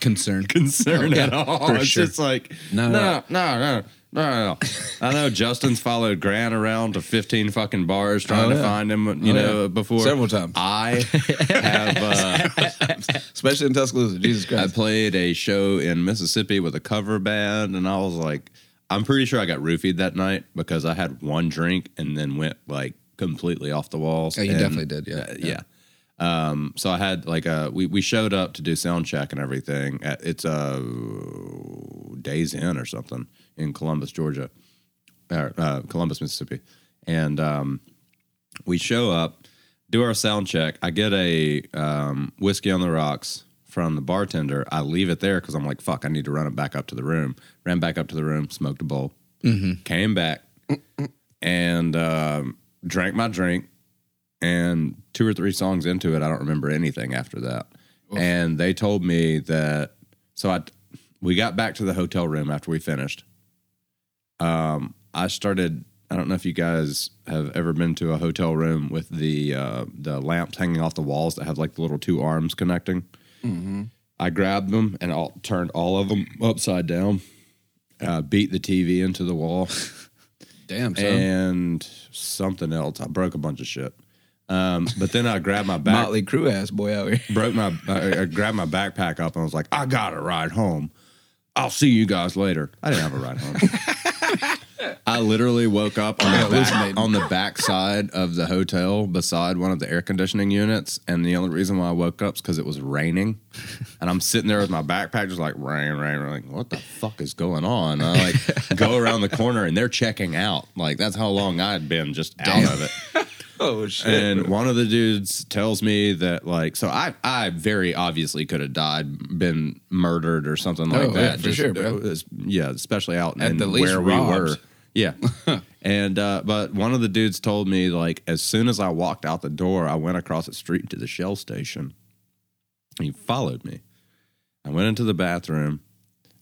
Concern. concern [laughs] at all. for it's sure. just like, No, no, no, no, no, no, no. I know Justin's followed Grant around to 15 fucking bars trying Oh, to yeah. find him, you Oh, know, yeah. before. Several times. I [laughs] have. Uh, [laughs] Especially in Tuscaloosa. Jesus Christ. I Christ. played a show in Mississippi with a cover band, and I was like, I'm pretty sure I got roofied that night because I had one drink and then went like completely off the walls. Oh, you And, definitely did, yeah. uh, yeah. Um, so I had like a we we showed up to do sound check and everything. At, it's uh, Days Inn or something in Columbus, Georgia, or uh, Columbus, Mississippi, and um, we show up, do our sound check. I get a um, whiskey on the rocks from the bartender. I leave it there because I'm like, fuck, I need to run it back up to the room. Ran back up to the room, smoked a bowl, came back, and um, drank my drink. And two or three songs into it, I don't remember anything after that. And they told me that. So I, we got back to the hotel room after we finished. Um, I started. I don't know if you guys have ever been to a hotel room with the uh, the lamps hanging off the walls that have like the little two arms connecting. I grabbed them and all, turned all of them upside down. Uh, beat the TV into the wall [laughs] Damn, son. and something else. I broke a bunch of shit. Um, but then I grabbed my back, Motley Crue ass boy out here. broke my, I, I grabbed my backpack up and I was like, I got to ride home. I'll see you guys later. I didn't have a ride home. [laughs] I literally woke up on the, back, on the back side of the hotel beside one of the air conditioning units. And the only reason why I woke up is because it was raining. And I'm sitting there with my backpack just like rain, rain, rain. Like, what the fuck is going on? And I like go around the corner and they're checking out. Like, that's how long I had been just out of it. [laughs] Oh shit. And one of the dudes tells me that like so I I very obviously could have died, been murdered or something like Oh, yeah, that. for sure, bro. was- yeah, especially out At in the least where we were. Yeah. [laughs] and uh but one of the dudes told me like as soon as I walked out the door, I went across the street to the Shell station. He followed me. I went into the bathroom.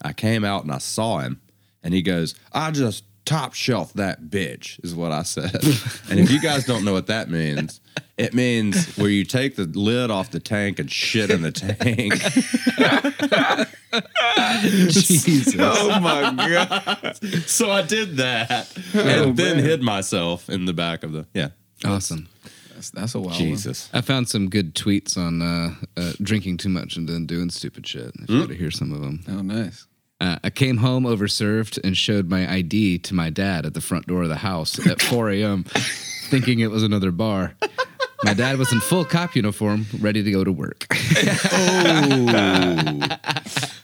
I came out and I saw him, and he goes, "I just top shelf that bitch," is what I said. [laughs] and if you guys don't know what that means, it means where you take the lid off the tank and shit in the tank. [laughs] Jesus. oh my god. so I did that, Oh, and then man. hid myself in the back of the yeah. Awesome. That's, that's a wild one. Jesus. I found some good tweets on uh, uh, drinking too much and then doing stupid shit. If you want to hear some of them. Oh nice. Uh, I came home overserved and showed my ID to my dad at the front door of the house at 4 a.m., thinking it was another bar. My dad was in full cop uniform, ready to go to work. [laughs]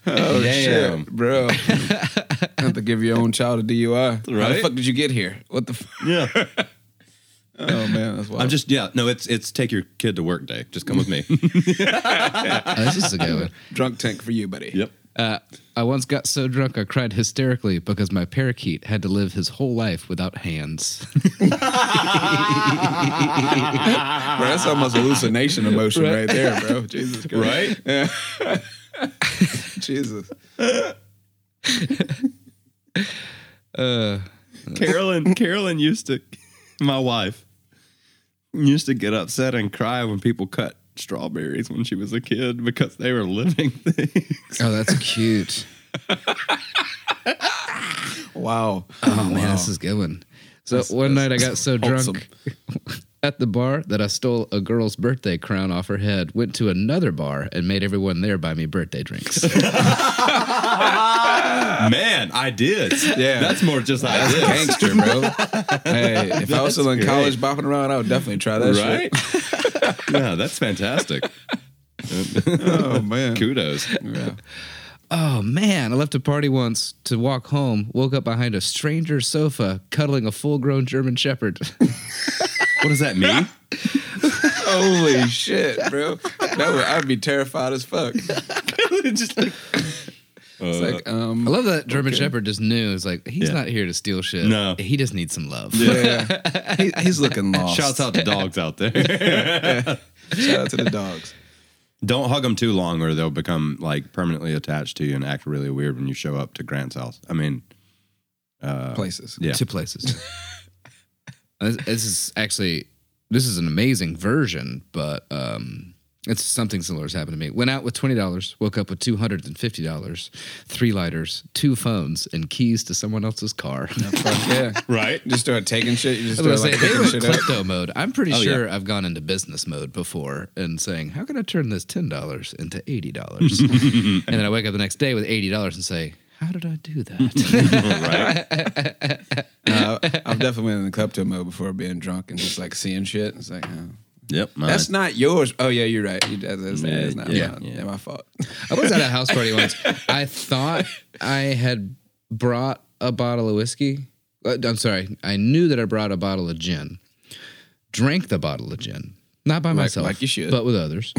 Oh Damn. shit, bro. [laughs] have to give your own child a DUI. Right? How the fuck did you get here? What the? F- Yeah. [laughs] oh man, that's wild. I'm just yeah. No, it's it's take your kid to work day. Just come with me. Oh, this is a good one. drunk tank for you, buddy. yep. Uh, I once got so drunk I cried hysterically because my parakeet had to live his whole life without hands. [laughs] Bro, that's almost hallucination emotion right, there, bro. Jesus [laughs] Christ. Right? Yeah. [laughs] Jesus. Uh, Carolyn, Carolyn used to, my wife, used to get upset and cry when people cut strawberries when she was a kid because they were living [laughs] things. Oh, that's cute. Wow. Oh man, this is a good one. So one night I got so drunk wholesome. [laughs] at the bar that I stole a girl's birthday crown off her head, went to another bar and made everyone there buy me birthday drinks. [laughs] [laughs] Man, I did. Yeah. That's more just I That's did. gangster, bro. [laughs] hey, if I was still in That's college bopping around, I would definitely try that Right? shit. [laughs] yeah, that's fantastic. Oh man. Kudos. Yeah. oh man, I left a party once to walk home, woke up behind a stranger's sofa cuddling a full grown German Shepherd. What does that mean? Holy shit, bro. That would, I'd be terrified as fuck. just like, It's like, um, I love that German Shepherd just knew. It's like, he's Yeah. not here to steal shit. No. He just needs some love. yeah. [laughs] He, he's looking lost. shouts out to dogs out there. [laughs] Shout out to the dogs. Don't hug them too long, or they'll become like permanently attached to you and act really weird when you show up to Grant's house. I mean, Places. yeah, Two places. [laughs] this, this is actually this is an amazing version, but um, it's something similar has happened to me. Went out with twenty dollars, woke up with two hundred and fifty dollars, three lighters, two phones, and keys to someone else's car. [laughs] [laughs] Yeah. right. Just start taking shit. You just I was start like say, they shit up. klepto mode. I'm pretty Oh, sure I've gone into business mode before and saying, "How can I turn this ten dollars into eighty dollars?" [laughs] and then I wake up the next day with eighty dollars and say, "How did I do that?" right. Uh, I've definitely been in the klepto mode before being drunk and just like seeing shit. It's like, oh, Yep. mine. that's not yours. Oh yeah, you're right. You, that's, that's, Yeah, that's not yeah, mine. yeah. Yeah, my fault. I was at a house party [laughs] once. I thought I had brought a bottle of whiskey. Uh, I'm sorry. I knew that I brought a bottle of gin. Drank the bottle of gin. Not by myself, like you should. but with others.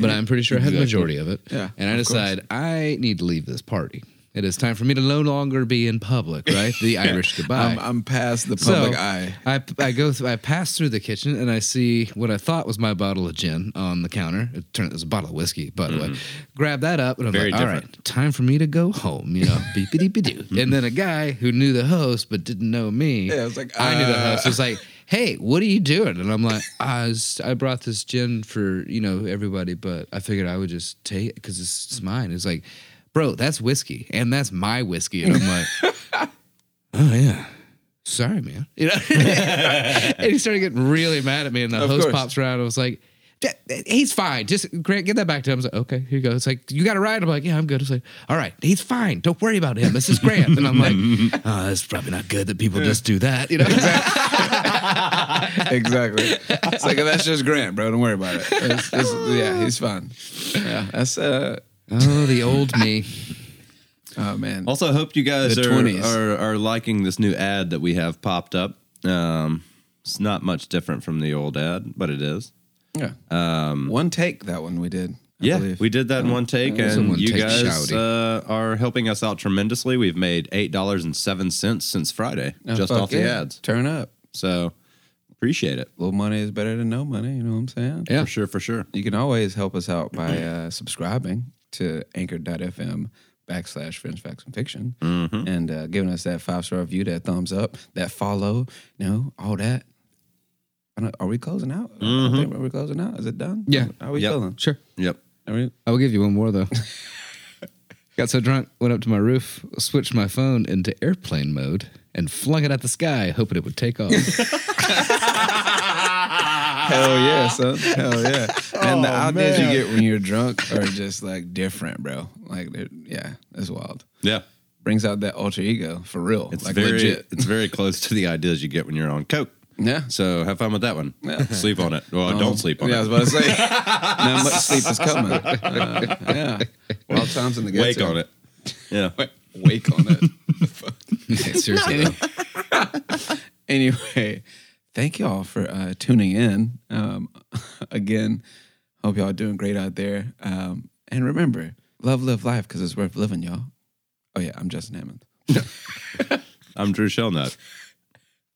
but I'm pretty sure I had the majority of it. Yeah, and I of course. decide I need to leave this party. It is time for me to no longer be in public. Right, the [laughs] Irish goodbye. I'm, I'm past the public So, eye. I, I go through, I pass through the kitchen and I see what I thought was my bottle of gin on the counter. It turned out it was a bottle of whiskey, by the way. Grab that up and I'm Very like, all different. right, time for me to go home, you know, beep beep doo. And then a guy who knew the host but didn't know me. Yeah, I was like, I knew the uh. host was like, hey, what are you doing? And I'm like, I, was, I brought this gin for, you know, everybody, but I figured I would just take it because it's, it's mine. It's like, bro, that's whiskey and that's my whiskey. And I'm like, [laughs] oh, yeah. Sorry, man. You know, [laughs] and he started getting really mad at me, and the Of host course. pops around. and I was like, "D- "He's fine. Just Grant, get that back to him." I was like, "Okay, here you go." It's like, "You got a ride?" I'm like, "Yeah, I'm good." It's like, "All right, he's fine. Don't worry about him. This is Grant." And I'm like, [laughs] "Oh, it's probably not good that people just do that." You know, exactly. It's like that's just Grant, bro. Don't worry about it. It's- it's- yeah, he's fine. Yeah, that's uh. Oh, the old me. [laughs] Oh man. Also, I hope you guys The are, 20s. are are liking this new ad that we have popped up. Um, it's not much different from the old ad, but it is. Yeah. Um. One take that one we did. I yeah, believe. we did that in one take, was a and you take guys uh, are helping us out tremendously. We've made eight dollars and seven cents since Friday, Oh, just fuck off the yeah. ads. Turn up. So appreciate it little money is better than no money. You know what I'm saying? Yeah. for sure, for sure. You can always help us out by uh, subscribing to anchor.fm backslash Friends Facts and Fiction Mm-hmm. and uh, giving us that five star review, that thumbs up, that follow, you know, all that. I don't- Are we closing out? I think are we closing out? Is it done? Yeah. Are we Yep. feeling? Sure, Yep. Are we? I will give you one more though. [laughs] Got so drunk, went up to my roof, switched my phone into airplane mode, and flung it at the sky, hoping it would take off. [laughs] Hell yeah, son. Hell yeah. [laughs] And the Oh, ideas you get when you're drunk are just like different, bro. Like, they're- yeah, it's wild. Yeah, Brings out that alter ego for real. it's like very legit. it's very close to the ideas you get when you're on coke. Yeah. So have fun with that one. Yeah. Sleep on it. Well, Um, don't sleep on it. yeah, I it. was about to say. [laughs] now much sleep is coming. Uh, yeah. Wild times in the Wake ghetto. on it. Yeah. Wake on it. [laughs] Seriously, though. anyway, thank y'all for uh, tuning in. Um, [laughs] again, hope y'all doing great out there. Um, and remember, love, live life because it's worth living, y'all. Oh yeah, I'm Justin Hammond. [laughs] I'm Drew Shellnut.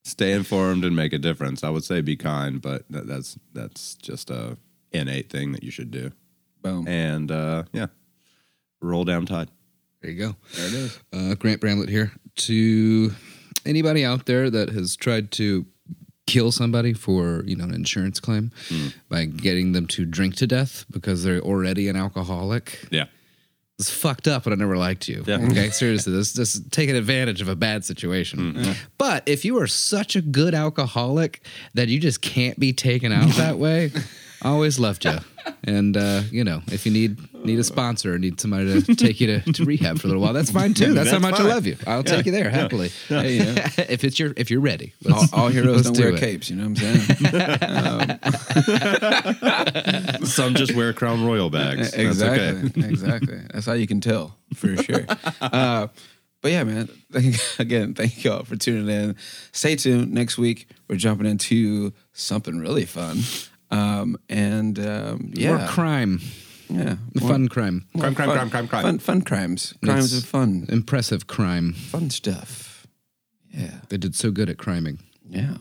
Stay informed and make a difference. I would say be kind, but that, that's that's just a innate thing that you should do. Boom. And uh, yeah, roll down tide. there you go. there it is. Uh, Grant Bramlett here to anybody out there that has tried to kill somebody for you know an insurance claim mm. by getting them to drink to death because they're already an alcoholic Yeah. it's fucked up but I never liked you. Yeah. Okay, seriously, this this taking advantage of a bad situation. Mm-hmm. But if you are such a good alcoholic that you just can't be taken out [laughs] that way, I always loved you. And uh, you know, if you need need a sponsor or need somebody to take you to, to rehab for a little while, that's fine too. That's, how much fine. I love you. I'll take you there happily. Hey, you know, [laughs] if it's your if you're ready. all, all heroes don't do wear it. capes. You know what I'm saying? [laughs] Some just wear Crown Royal bags. That's exactly. okay. [laughs] exactly. That's how you can tell for sure. uh, but yeah, man. Thank, again, thank y'all for tuning in. Stay tuned. Next week, we're jumping into something really fun. Um, and um, yeah, More crime. yeah, Fun crime. Crime, crime, fun, crime, crime, crime. fun, fun crimes, crimes It's- of fun, Impressive crime. fun stuff. Yeah, They did so good at criming. yeah.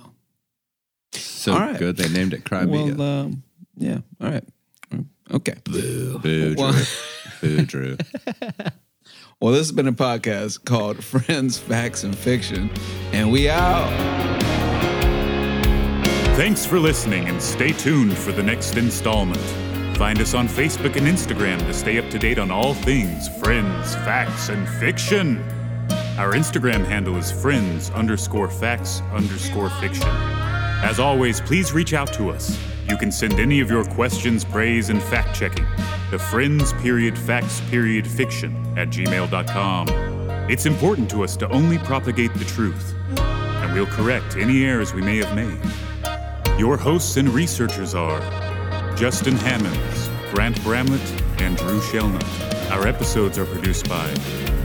So All right. good they named it Crime Well, um, yeah. All right. Okay. Boo, Drew. Well- Boo, Drew. [laughs] Well, this has been a podcast called [laughs] Friends, Facts, and Fiction, and we out. Thanks for listening and stay tuned for the next installment. Find us on Facebook and Instagram to stay up to date on all things friends, facts, and fiction. Our Instagram handle is friends underscore facts underscore fiction. As always, please reach out to us. You can send any of your questions, praise, and fact checking to friends period facts period fiction at gmail.com. It's important to us to only propagate the truth, and we'll correct any errors we may have made. Your hosts and researchers are Justin Hammonds, Grant Bramlett, and Drew Shellnut. Our episodes are produced by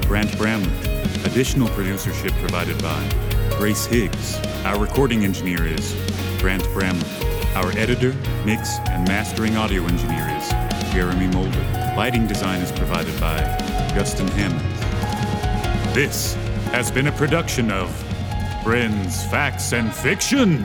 Grant Bramlett. Additional producership provided by Grace Higgs. Our recording engineer is Grant Bramlett. Our editor, mix, and mastering audio engineer is Jeremy Mulder. Lighting design is provided by Justin Hammonds. This has been a production of Friends, Facts, and Fiction.